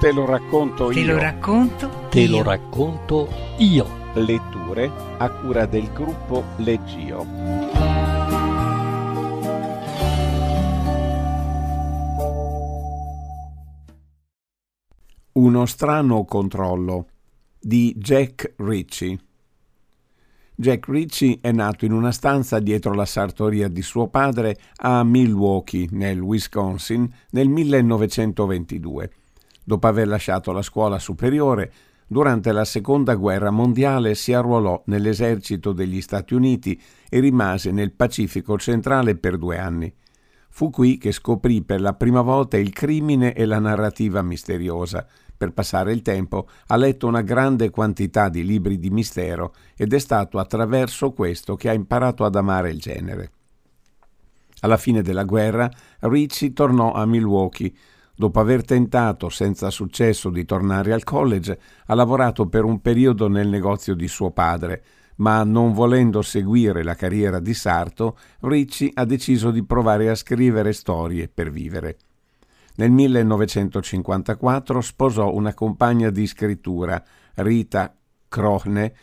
Te lo racconto Te io. lo racconto. Te io. lo racconto io. Letture a cura del gruppo Leggio. Uno strano controllo di Jack Ritchie. Jack Ritchie è nato in una stanza dietro la sartoria di suo padre a Milwaukee, nel Wisconsin, nel 1922. Dopo aver lasciato la scuola superiore, durante la Seconda Guerra Mondiale si arruolò nell'esercito degli Stati Uniti e rimase nel Pacifico centrale per due anni. Fu qui che scoprì per la prima volta il crimine e la narrativa misteriosa. Per passare il tempo ha letto una grande quantità di libri di mistero ed è stato attraverso questo che ha imparato ad amare il genere. Alla fine della guerra Ritchie tornò a Milwaukee. Dopo aver tentato senza successo di tornare al college, ha lavorato per un periodo nel negozio di suo padre, ma non volendo seguire la carriera di sarto, Ritchie ha deciso di provare a scrivere storie per vivere. Nel 1954 sposò una compagna di scrittura, Rita Krohne,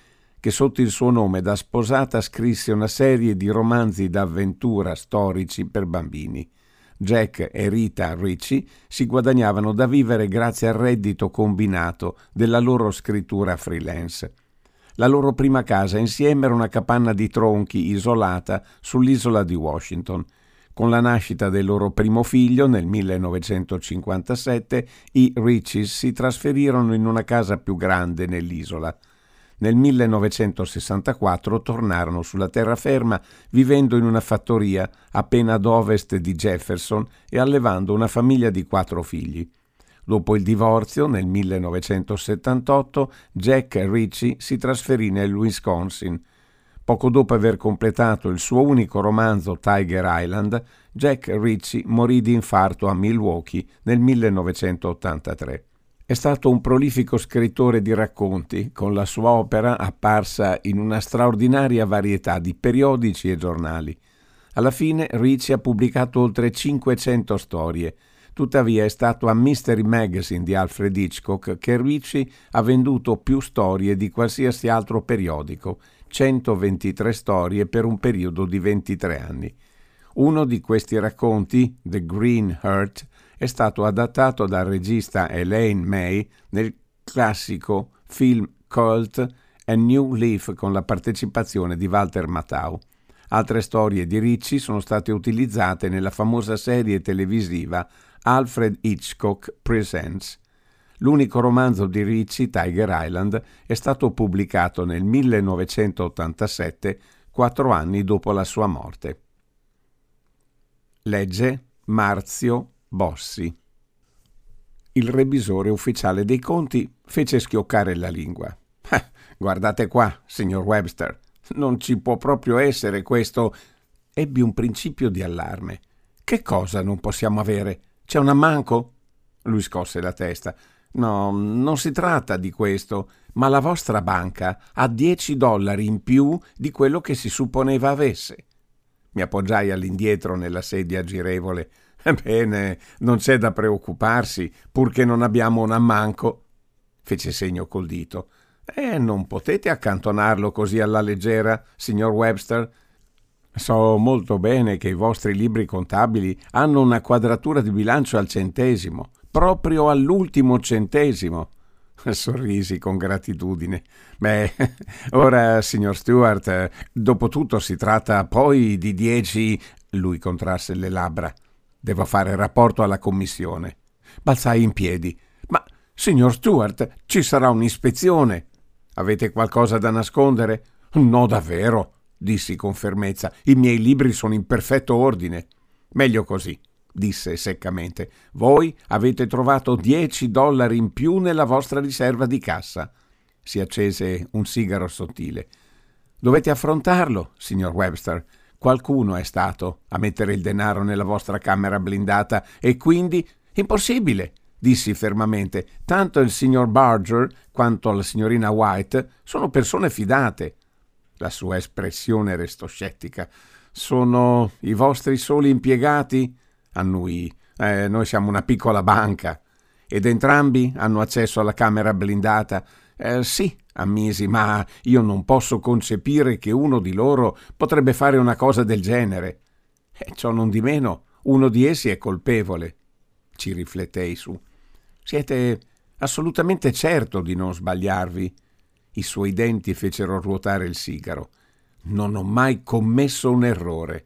che sotto il suo nome da sposata scrisse una serie di romanzi d'avventura storici per bambini. Jack e Rita Ritchie si guadagnavano da vivere grazie al reddito combinato della loro scrittura freelance. La loro prima casa insieme era una capanna di tronchi isolata sull'isola di Washington. Con la nascita del loro primo figlio nel 1957 i Riches si trasferirono in una casa più grande nell'isola. Nel 1964 tornarono sulla terraferma vivendo in una fattoria appena ad ovest di Jefferson e allevando una famiglia di quattro figli. Dopo il divorzio, nel 1978, Jack Ritchie si trasferì nel Wisconsin. Poco dopo aver completato il suo unico romanzo Tiger Island, Jack Ritchie morì di infarto a Milwaukee nel 1983. È stato un prolifico scrittore di racconti, con la sua opera apparsa in una straordinaria varietà di periodici e giornali. Alla fine Ritchie ha pubblicato oltre 500 storie. Tuttavia è stato a Mystery Magazine di Alfred Hitchcock che Ritchie ha venduto più storie di qualsiasi altro periodico, 123 storie per un periodo di 23 anni. Uno di questi racconti, The Green Heart, è stato adattato dal regista Elaine May nel classico film cult A New Leaf con la partecipazione di Walter Matthau. Altre storie di Ricci sono state utilizzate nella famosa serie televisiva Alfred Hitchcock Presents. L'unico romanzo di Ricci, Tiger Island, è stato pubblicato nel 1987, quattro anni dopo la sua morte. Legge Marzio Bossi. Il revisore ufficiale dei conti fece schioccare la lingua. Ah, guardate qua, signor Webster, non ci può proprio essere questo. Ebbi un principio di allarme. Che cosa non possiamo avere? C'è un ammanco? Lui scosse la testa. No, non si tratta di questo, ma la vostra banca ha 10 dollari in più di quello che si supponeva avesse. Mi appoggiai all'indietro nella sedia girevole. Bene, non c'è da preoccuparsi, purché non abbiamo un ammanco. Fece segno col dito. E non potete accantonarlo così alla leggera, signor Webster. So molto bene che i vostri libri contabili hanno una quadratura di bilancio al centesimo, proprio all'ultimo centesimo. Sorrisi con gratitudine. Beh, ora, signor Stewart, dopo tutto si tratta poi di dieci. Lui contrasse le labbra. Devo fare rapporto alla commissione. Balzai in piedi. Ma, signor Stewart, ci sarà un'ispezione. Avete qualcosa da nascondere? No, davvero, dissi con fermezza. I miei libri sono in perfetto ordine. Meglio così, disse seccamente. Voi avete trovato dieci dollari in più nella vostra riserva di cassa. Si accese un sigaro sottile. Dovete affrontarlo, signor Webster. Qualcuno è stato a mettere il denaro nella vostra camera blindata e quindi impossibile, dissi fermamente. Tanto il signor Barger quanto la signorina White sono persone fidate. La sua espressione restò scettica. Sono i vostri soli impiegati? annui. Eh, noi siamo una piccola banca. Ed entrambi hanno accesso alla camera blindata? Eh, sì, ammisi, ma io non posso concepire che uno di loro potrebbe fare una cosa del genere. E ciò non di meno, uno di essi è colpevole. Ci riflettei su. Siete assolutamente certo di non sbagliarvi? I suoi denti fecero ruotare il sigaro. Non ho mai commesso un errore.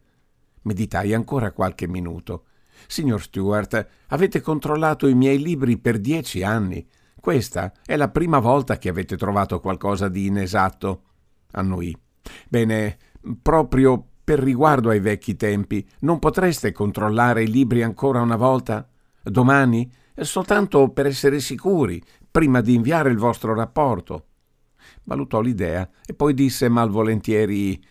Meditai ancora qualche minuto. Signor Stewart, avete controllato i miei libri per dieci anni. Questa è la prima volta che avete trovato qualcosa di inesatto. Annui. Bene, proprio per riguardo ai vecchi tempi, non potreste controllare i libri ancora una volta? Domani? Soltanto per essere sicuri, prima di inviare il vostro rapporto. Valutò l'idea e poi disse malvolentieri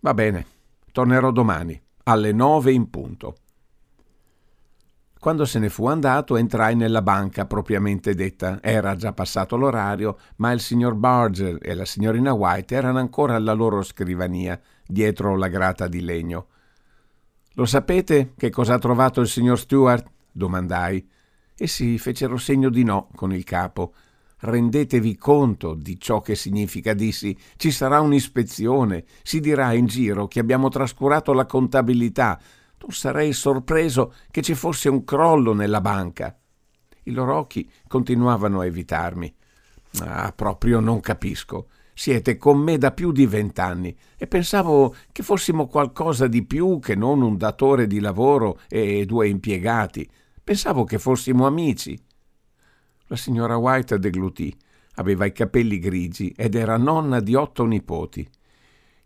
Va bene, tornerò domani, alle nove in punto. Quando se ne fu andato entrai nella banca propriamente detta. Era già passato l'orario, ma il signor Barger e la signorina White erano ancora alla loro scrivania, dietro la grata di legno. Lo sapete che cosa ha trovato il signor Stewart? domandai. Essi fecero segno di no con il capo. Rendetevi conto di ciò che significa, dissi. Ci sarà un'ispezione. Si dirà in giro che abbiamo trascurato la contabilità, non sarei sorpreso che ci fosse un crollo nella banca. I loro occhi continuavano a evitarmi. Ah, proprio non capisco. Siete con me da più di vent'anni e pensavo che fossimo qualcosa di più che non un datore di lavoro e due impiegati. Pensavo che fossimo amici. La signora White deglutì. Aveva i capelli grigi ed era nonna di otto nipoti.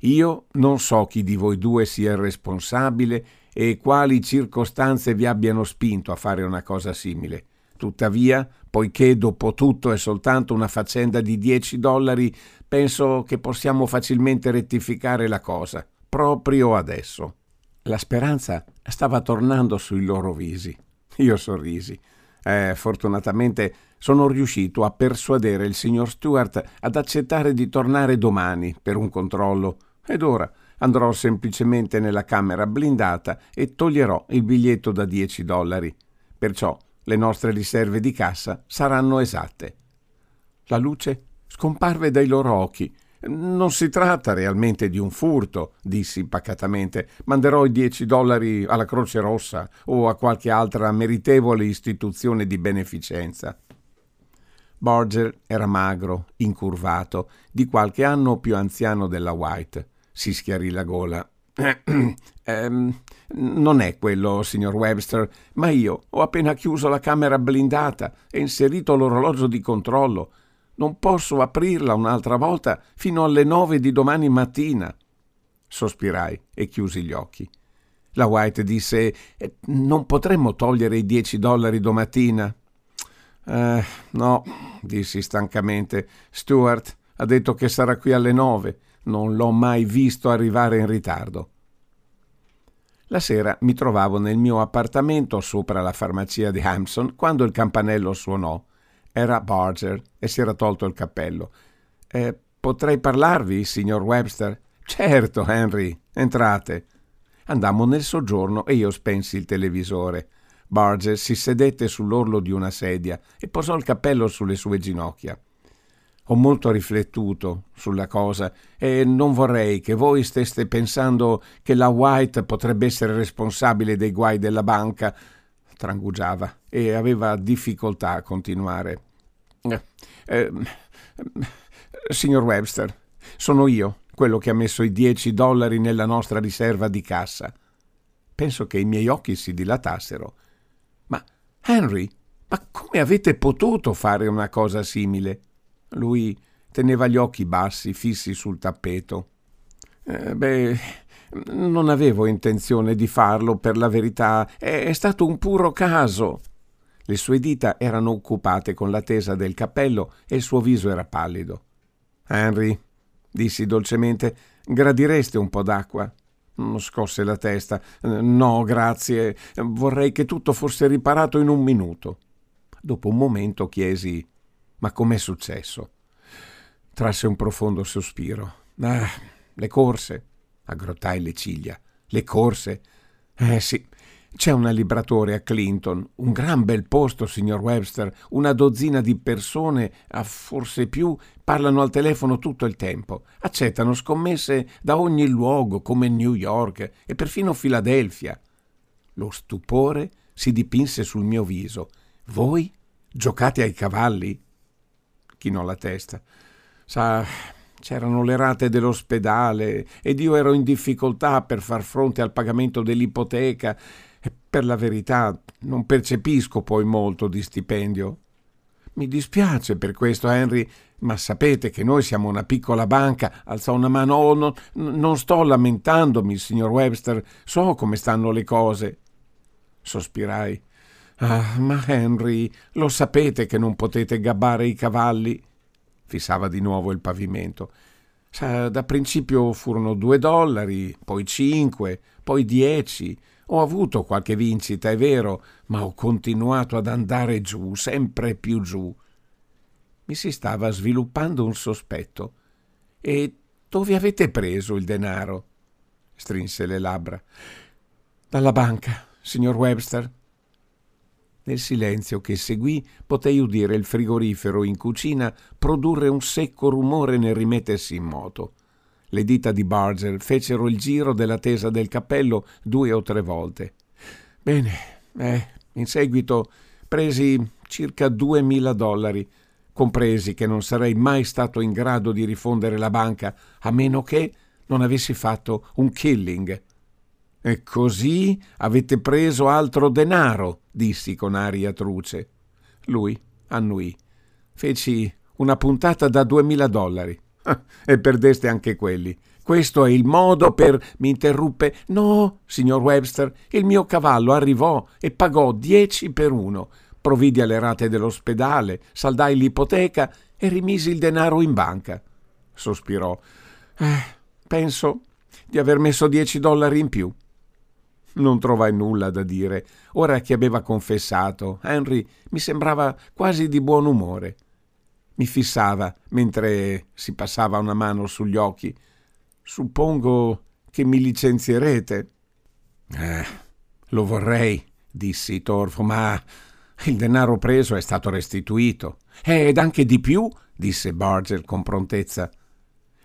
Io non so chi di voi due sia il responsabile e quali circostanze vi abbiano spinto a fare una cosa simile. Tuttavia, poiché dopo tutto è soltanto una faccenda di 10 dollari, penso che possiamo facilmente rettificare la cosa, proprio adesso. La speranza stava tornando sui loro visi. Io sorrisi. Eh, fortunatamente sono riuscito a persuadere il signor Stewart ad accettare di tornare domani per un controllo ed ora andrò semplicemente nella camera blindata e toglierò il biglietto da 10 dollari. Perciò le nostre riserve di cassa saranno esatte. La luce scomparve dai loro occhi. Non si tratta realmente di un furto, dissi pacatamente. Manderò i 10 dollari alla Croce Rossa o a qualche altra meritevole istituzione di beneficenza. Borger era magro, incurvato, di qualche anno più anziano della White si schiarì la gola. Eh, non è quello, signor Webster, ma io ho appena chiuso la camera blindata e inserito l'orologio di controllo. Non posso aprirla un'altra volta fino alle nove di domani mattina. Sospirai e chiusi gli occhi. La White disse: eh, Non potremmo togliere i dieci dollari domattina. Eh, no, dissi stancamente. Stuart ha detto che sarà qui alle nove non l'ho mai visto arrivare in ritardo. La sera mi trovavo nel mio appartamento sopra la farmacia di Hampson quando il campanello suonò. Era Barger e si era tolto il cappello. Eh, potrei parlarvi, signor Webster? Certo, Henry, entrate. Andammo nel soggiorno e io spensi il televisore. Barger si sedette sull'orlo di una sedia e posò il cappello sulle sue ginocchia. Ho molto riflettuto sulla cosa e non vorrei che voi steste pensando che la White potrebbe essere responsabile dei guai della banca. Trangugiava e aveva difficoltà a continuare. Eh, eh, signor Webster, sono io quello che ha messo i dieci dollari nella nostra riserva di cassa. Penso che i miei occhi si dilatassero. Ma Henry, ma come avete potuto fare una cosa simile? Lui teneva gli occhi bassi, fissi sul tappeto. Eh, beh, non avevo intenzione di farlo, per la verità. È, è stato un puro caso. Le sue dita erano occupate con la tesa del cappello e il suo viso era pallido. Henry, dissi dolcemente, gradireste un po' d'acqua? Scosse la testa. No, grazie. Vorrei che tutto fosse riparato in un minuto. Dopo un momento chiesi ma com'è successo? Trasse un profondo sospiro. Ah, le corse. Aggrottai le ciglia. Le corse. Eh sì, C'è una libratore a Clinton, un gran bel posto, signor Webster, una dozzina di persone, a forse più, parlano al telefono tutto il tempo, accettano scommesse da ogni luogo, come New York e perfino Filadelfia. Lo stupore si dipinse sul mio viso. Voi giocate ai cavalli? Chinò la testa. Sa, c'erano le rate dell'ospedale ed io ero in difficoltà per far fronte al pagamento dell'ipoteca e per la verità non percepisco poi molto di stipendio. Mi dispiace per questo, Henry, ma sapete che noi siamo una piccola banca. Alzò una mano. Oh, no, non sto lamentandomi, signor Webster. So come stanno le cose. Sospirai. Ah, ma Henry, lo sapete che non potete gabbare i cavalli? Fissava di nuovo il pavimento. Sa, da principio furono due dollari, poi cinque, poi dieci. Ho avuto qualche vincita, è vero, ma ho continuato ad andare giù, sempre più giù. Mi si stava sviluppando un sospetto. E dove avete preso il denaro? strinse le labbra. Dalla banca, signor Webster. Nel silenzio che seguì potei udire il frigorifero in cucina produrre un secco rumore nel rimettersi in moto. Le dita di Barger fecero il giro della tesa del cappello due o tre volte. Bene, eh, in seguito presi circa duemila dollari, compresi che non sarei mai stato in grado di rifondere la banca a meno che non avessi fatto un killing. E così avete preso altro denaro, dissi con aria truce. Lui annui. Feci una puntata da duemila dollari. e perdeste anche quelli. Questo è il modo per. mi interruppe. No, signor Webster, il mio cavallo arrivò e pagò dieci per uno. Provvidi alle rate dell'ospedale, saldai l'ipoteca e rimisi il denaro in banca. Sospirò. Eh, penso di aver messo dieci dollari in più. Non trovai nulla da dire. Ora che aveva confessato, Henry mi sembrava quasi di buon umore mi fissava mentre si passava una mano sugli occhi. Suppongo che mi licenzierete. Eh, lo vorrei, dissi Torfo, ma il denaro preso è stato restituito. Ed anche di più, disse Barger con prontezza.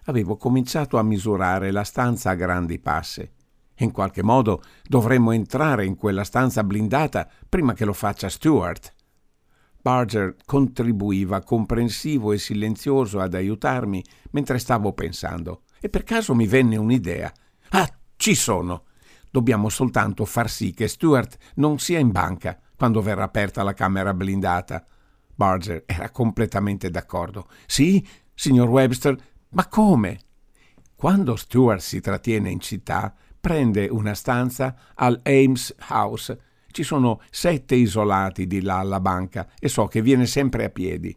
Avevo cominciato a misurare la stanza a grandi passi. In qualche modo dovremmo entrare in quella stanza blindata prima che lo faccia Stuart. Barger contribuiva comprensivo e silenzioso ad aiutarmi mentre stavo pensando e per caso mi venne un'idea. Ah, ci sono! Dobbiamo soltanto far sì che Stuart non sia in banca quando verrà aperta la camera blindata. Barger era completamente d'accordo. Sì, signor Webster, ma come? Quando Stuart si trattiene in città, prende una stanza al Ames House ci sono sette isolati di là alla banca e so che viene sempre a piedi.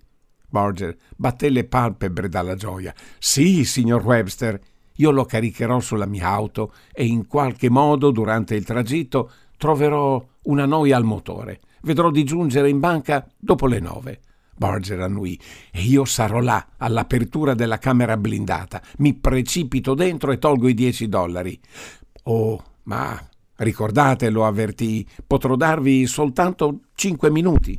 Borger batté le palpebre dalla gioia. Sì, signor Webster, io lo caricherò sulla mia auto e in qualche modo durante il tragitto troverò una noia al motore. Vedrò di giungere in banca dopo le nove. Borger annui. E io sarò là, all'apertura della camera blindata. Mi precipito dentro e tolgo i dieci dollari. Oh, ma Ricordate, lo avvertì, potrò darvi soltanto cinque minuti.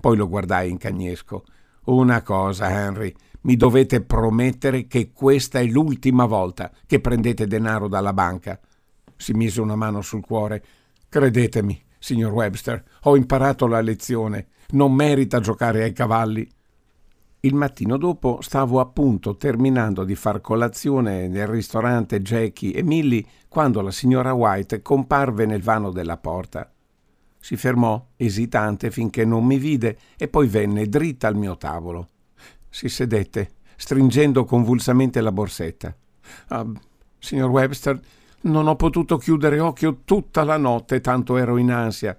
Poi lo guardai in cagnesco. Una cosa, Henry, mi dovete promettere che questa è l'ultima volta che prendete denaro dalla banca. Si mise una mano sul cuore. Credetemi, signor Webster, ho imparato la lezione. Non merita giocare ai cavalli. Il mattino dopo stavo appunto terminando di far colazione nel ristorante Jackie e Millie quando la signora White comparve nel vano della porta. Si fermò, esitante, finché non mi vide e poi venne dritta al mio tavolo. Si sedette, stringendo convulsamente la borsetta. Ah, signor Webster, non ho potuto chiudere occhio tutta la notte, tanto ero in ansia.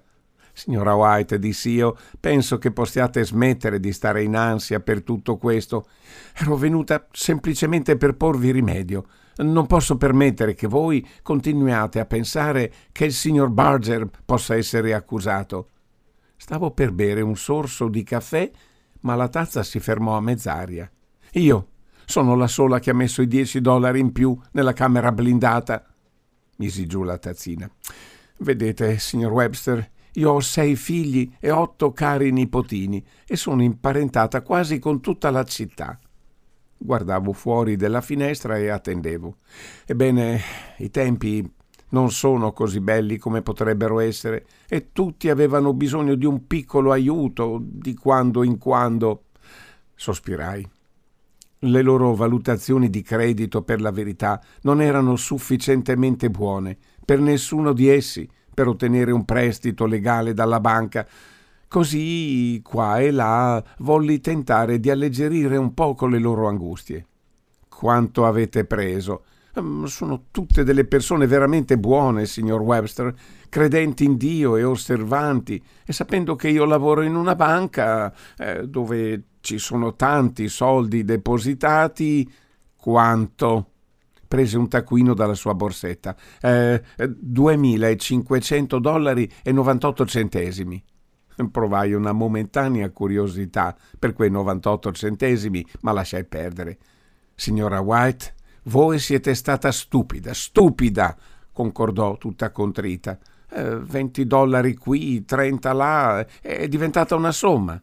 Signora White, dissi io, penso che possiate smettere di stare in ansia per tutto questo. Ero venuta semplicemente per porvi rimedio. Non posso permettere che voi continuiate a pensare che il signor Barger possa essere accusato. Stavo per bere un sorso di caffè, ma la tazza si fermò a mezz'aria. Io sono la sola che ha messo i dieci dollari in più nella camera blindata. Misi giù la tazzina. Vedete, signor Webster, io ho sei figli e otto cari nipotini e sono imparentata quasi con tutta la città. Guardavo fuori della finestra e attendevo. Ebbene, i tempi non sono così belli come potrebbero essere e tutti avevano bisogno di un piccolo aiuto di quando in quando. Sospirai. Le loro valutazioni di credito, per la verità, non erano sufficientemente buone per nessuno di essi per ottenere un prestito legale dalla banca. Così, qua e là, volli tentare di alleggerire un poco le loro angustie. Quanto avete preso? Ehm, sono tutte delle persone veramente buone, signor Webster, credenti in Dio e osservanti, e sapendo che io lavoro in una banca eh, dove ci sono tanti soldi depositati, quanto? Prese un taccuino dalla sua borsetta. Eh, 2.500 dollari e 98 centesimi. Provai una momentanea curiosità per quei 98 centesimi, ma lasciai perdere. Signora White, voi siete stata stupida, stupida, concordò tutta contrita. Eh, 20 dollari qui, 30 là, è diventata una somma.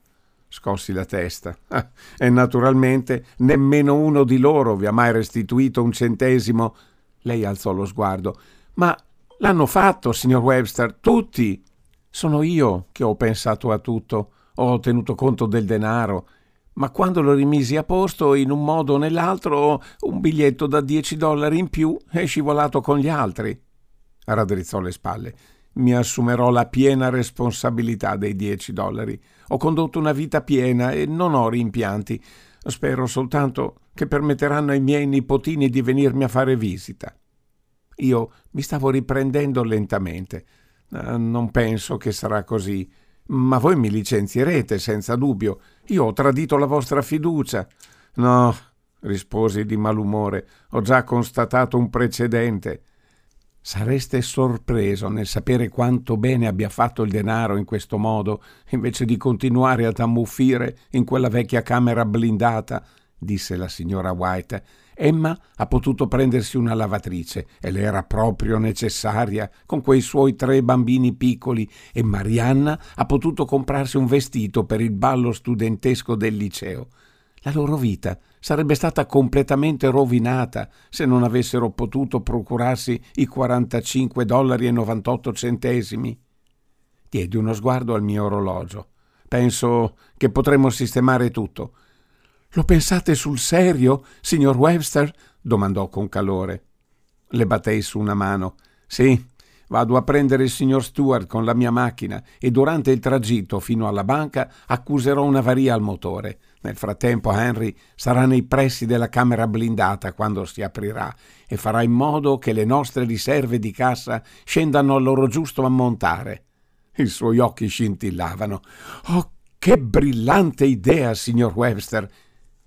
Scossi la testa. E naturalmente nemmeno uno di loro vi ha mai restituito un centesimo. Lei alzò lo sguardo. Ma l'hanno fatto, signor Webster, tutti. Sono io che ho pensato a tutto. Ho tenuto conto del denaro ma quando lo rimisi a posto in un modo o nell'altro un biglietto da 10 dollari in più è scivolato con gli altri. Raddrizzò le spalle. Mi assumerò la piena responsabilità dei 10 dollari. Ho condotto una vita piena e non ho rimpianti. Spero soltanto che permetteranno ai miei nipotini di venirmi a fare visita. Io mi stavo riprendendo lentamente. Eh, non penso che sarà così. Ma voi mi licenzierete, senza dubbio. Io ho tradito la vostra fiducia. No, risposi di malumore, ho già constatato un precedente. Sareste sorpreso nel sapere quanto bene abbia fatto il denaro in questo modo, invece di continuare ad ammuffire in quella vecchia camera blindata, disse la signora White, Emma ha potuto prendersi una lavatrice e le era proprio necessaria con quei suoi tre bambini piccoli e Marianna ha potuto comprarsi un vestito per il ballo studentesco del liceo. La loro vita sarebbe stata completamente rovinata se non avessero potuto procurarsi i 45 dollari e 98 centesimi. Diedi uno sguardo al mio orologio. Penso che potremmo sistemare tutto. Lo pensate sul serio, signor Webster? domandò con calore. Le battei su una mano. Sì, vado a prendere il signor Stewart con la mia macchina e durante il tragitto fino alla banca accuserò un'avaria al motore. Nel frattempo Henry sarà nei pressi della camera blindata quando si aprirà e farà in modo che le nostre riserve di cassa scendano al loro giusto ammontare. I suoi occhi scintillavano. Oh, che brillante idea, signor Webster!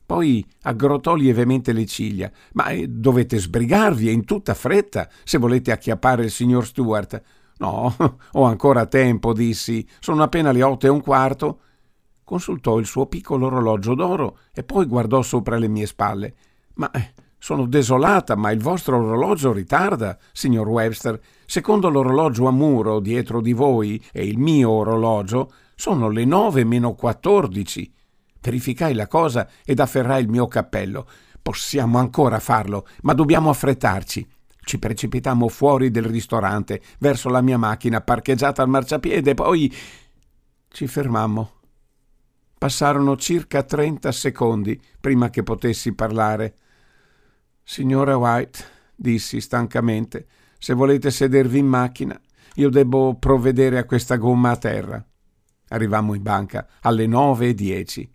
Poi aggrottò lievemente le ciglia. Ma eh, dovete sbrigarvi in tutta fretta se volete acchiappare il signor Stuart. No, ho ancora tempo, dissi. Sono appena le otto e un quarto. Consultò il suo piccolo orologio d'oro e poi guardò sopra le mie spalle. Ma eh, sono desolata, ma il vostro orologio ritarda, signor Webster. Secondo l'orologio a muro dietro di voi e il mio orologio sono le nove meno quattordici. Verificai la cosa ed afferrai il mio cappello. Possiamo ancora farlo, ma dobbiamo affrettarci. Ci precipitammo fuori del ristorante, verso la mia macchina parcheggiata al marciapiede, poi ci fermammo. Passarono circa trenta secondi prima che potessi parlare. Signora White, dissi stancamente, se volete sedervi in macchina, io debbo provvedere a questa gomma a terra. Arrivammo in banca alle nove e dieci.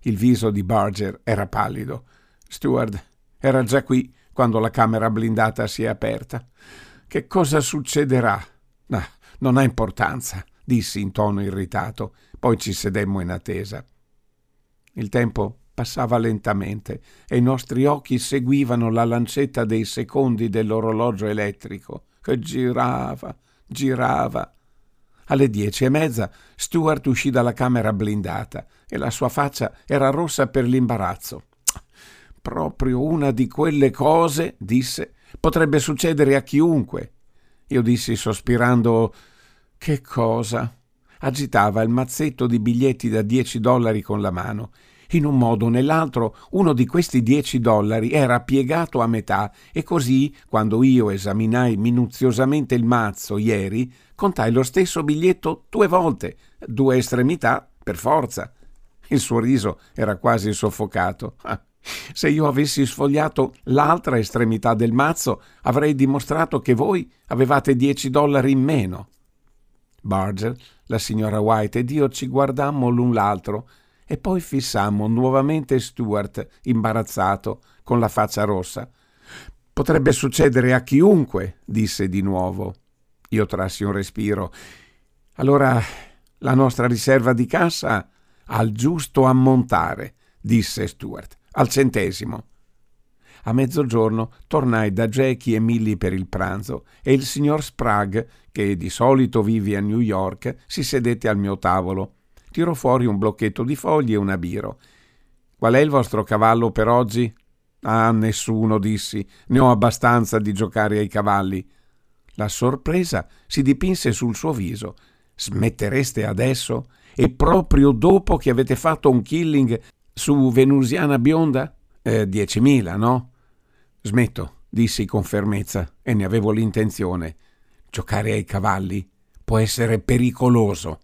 Il viso di Barger era pallido. Stewart era già qui quando la camera blindata si è aperta. Che cosa succederà? Ah, non ha importanza, dissi in tono irritato. Poi ci sedemmo in attesa. Il tempo passava lentamente e i nostri occhi seguivano la lancetta dei secondi dell'orologio elettrico che girava, girava alle dieci e mezza Stuart uscì dalla camera blindata e la sua faccia era rossa per l'imbarazzo. Proprio una di quelle cose, disse, potrebbe succedere a chiunque. Io dissi sospirando Che cosa? Agitava il mazzetto di biglietti da 10 dollari con la mano. In un modo o nell'altro uno di questi 10 dollari era piegato a metà e così, quando io esaminai minuziosamente il mazzo ieri, contai lo stesso biglietto due volte, due estremità per forza. Il suo riso era quasi soffocato. Se io avessi sfogliato l'altra estremità del mazzo, avrei dimostrato che voi avevate dieci dollari in meno. Barger, la signora White ed io ci guardammo l'un l'altro e poi fissammo nuovamente Stuart, imbarazzato, con la faccia rossa. Potrebbe succedere a chiunque, disse di nuovo. Io trassi un respiro. Allora la nostra riserva di cassa al giusto ammontare, disse Stuart al centesimo. A mezzogiorno tornai da Jackie e Milly per il pranzo e il signor Sprague, che di solito vive a New York, si sedette al mio tavolo. Tirò fuori un blocchetto di fogli e una biro. Qual è il vostro cavallo per oggi? Ah, nessuno, dissi. Ne ho abbastanza di giocare ai cavalli. La sorpresa si dipinse sul suo viso. Smettereste adesso? E proprio dopo che avete fatto un killing su Venusiana bionda? Eh, 10.000, no? Smetto, dissi con fermezza, e ne avevo l'intenzione. Giocare ai cavalli può essere pericoloso.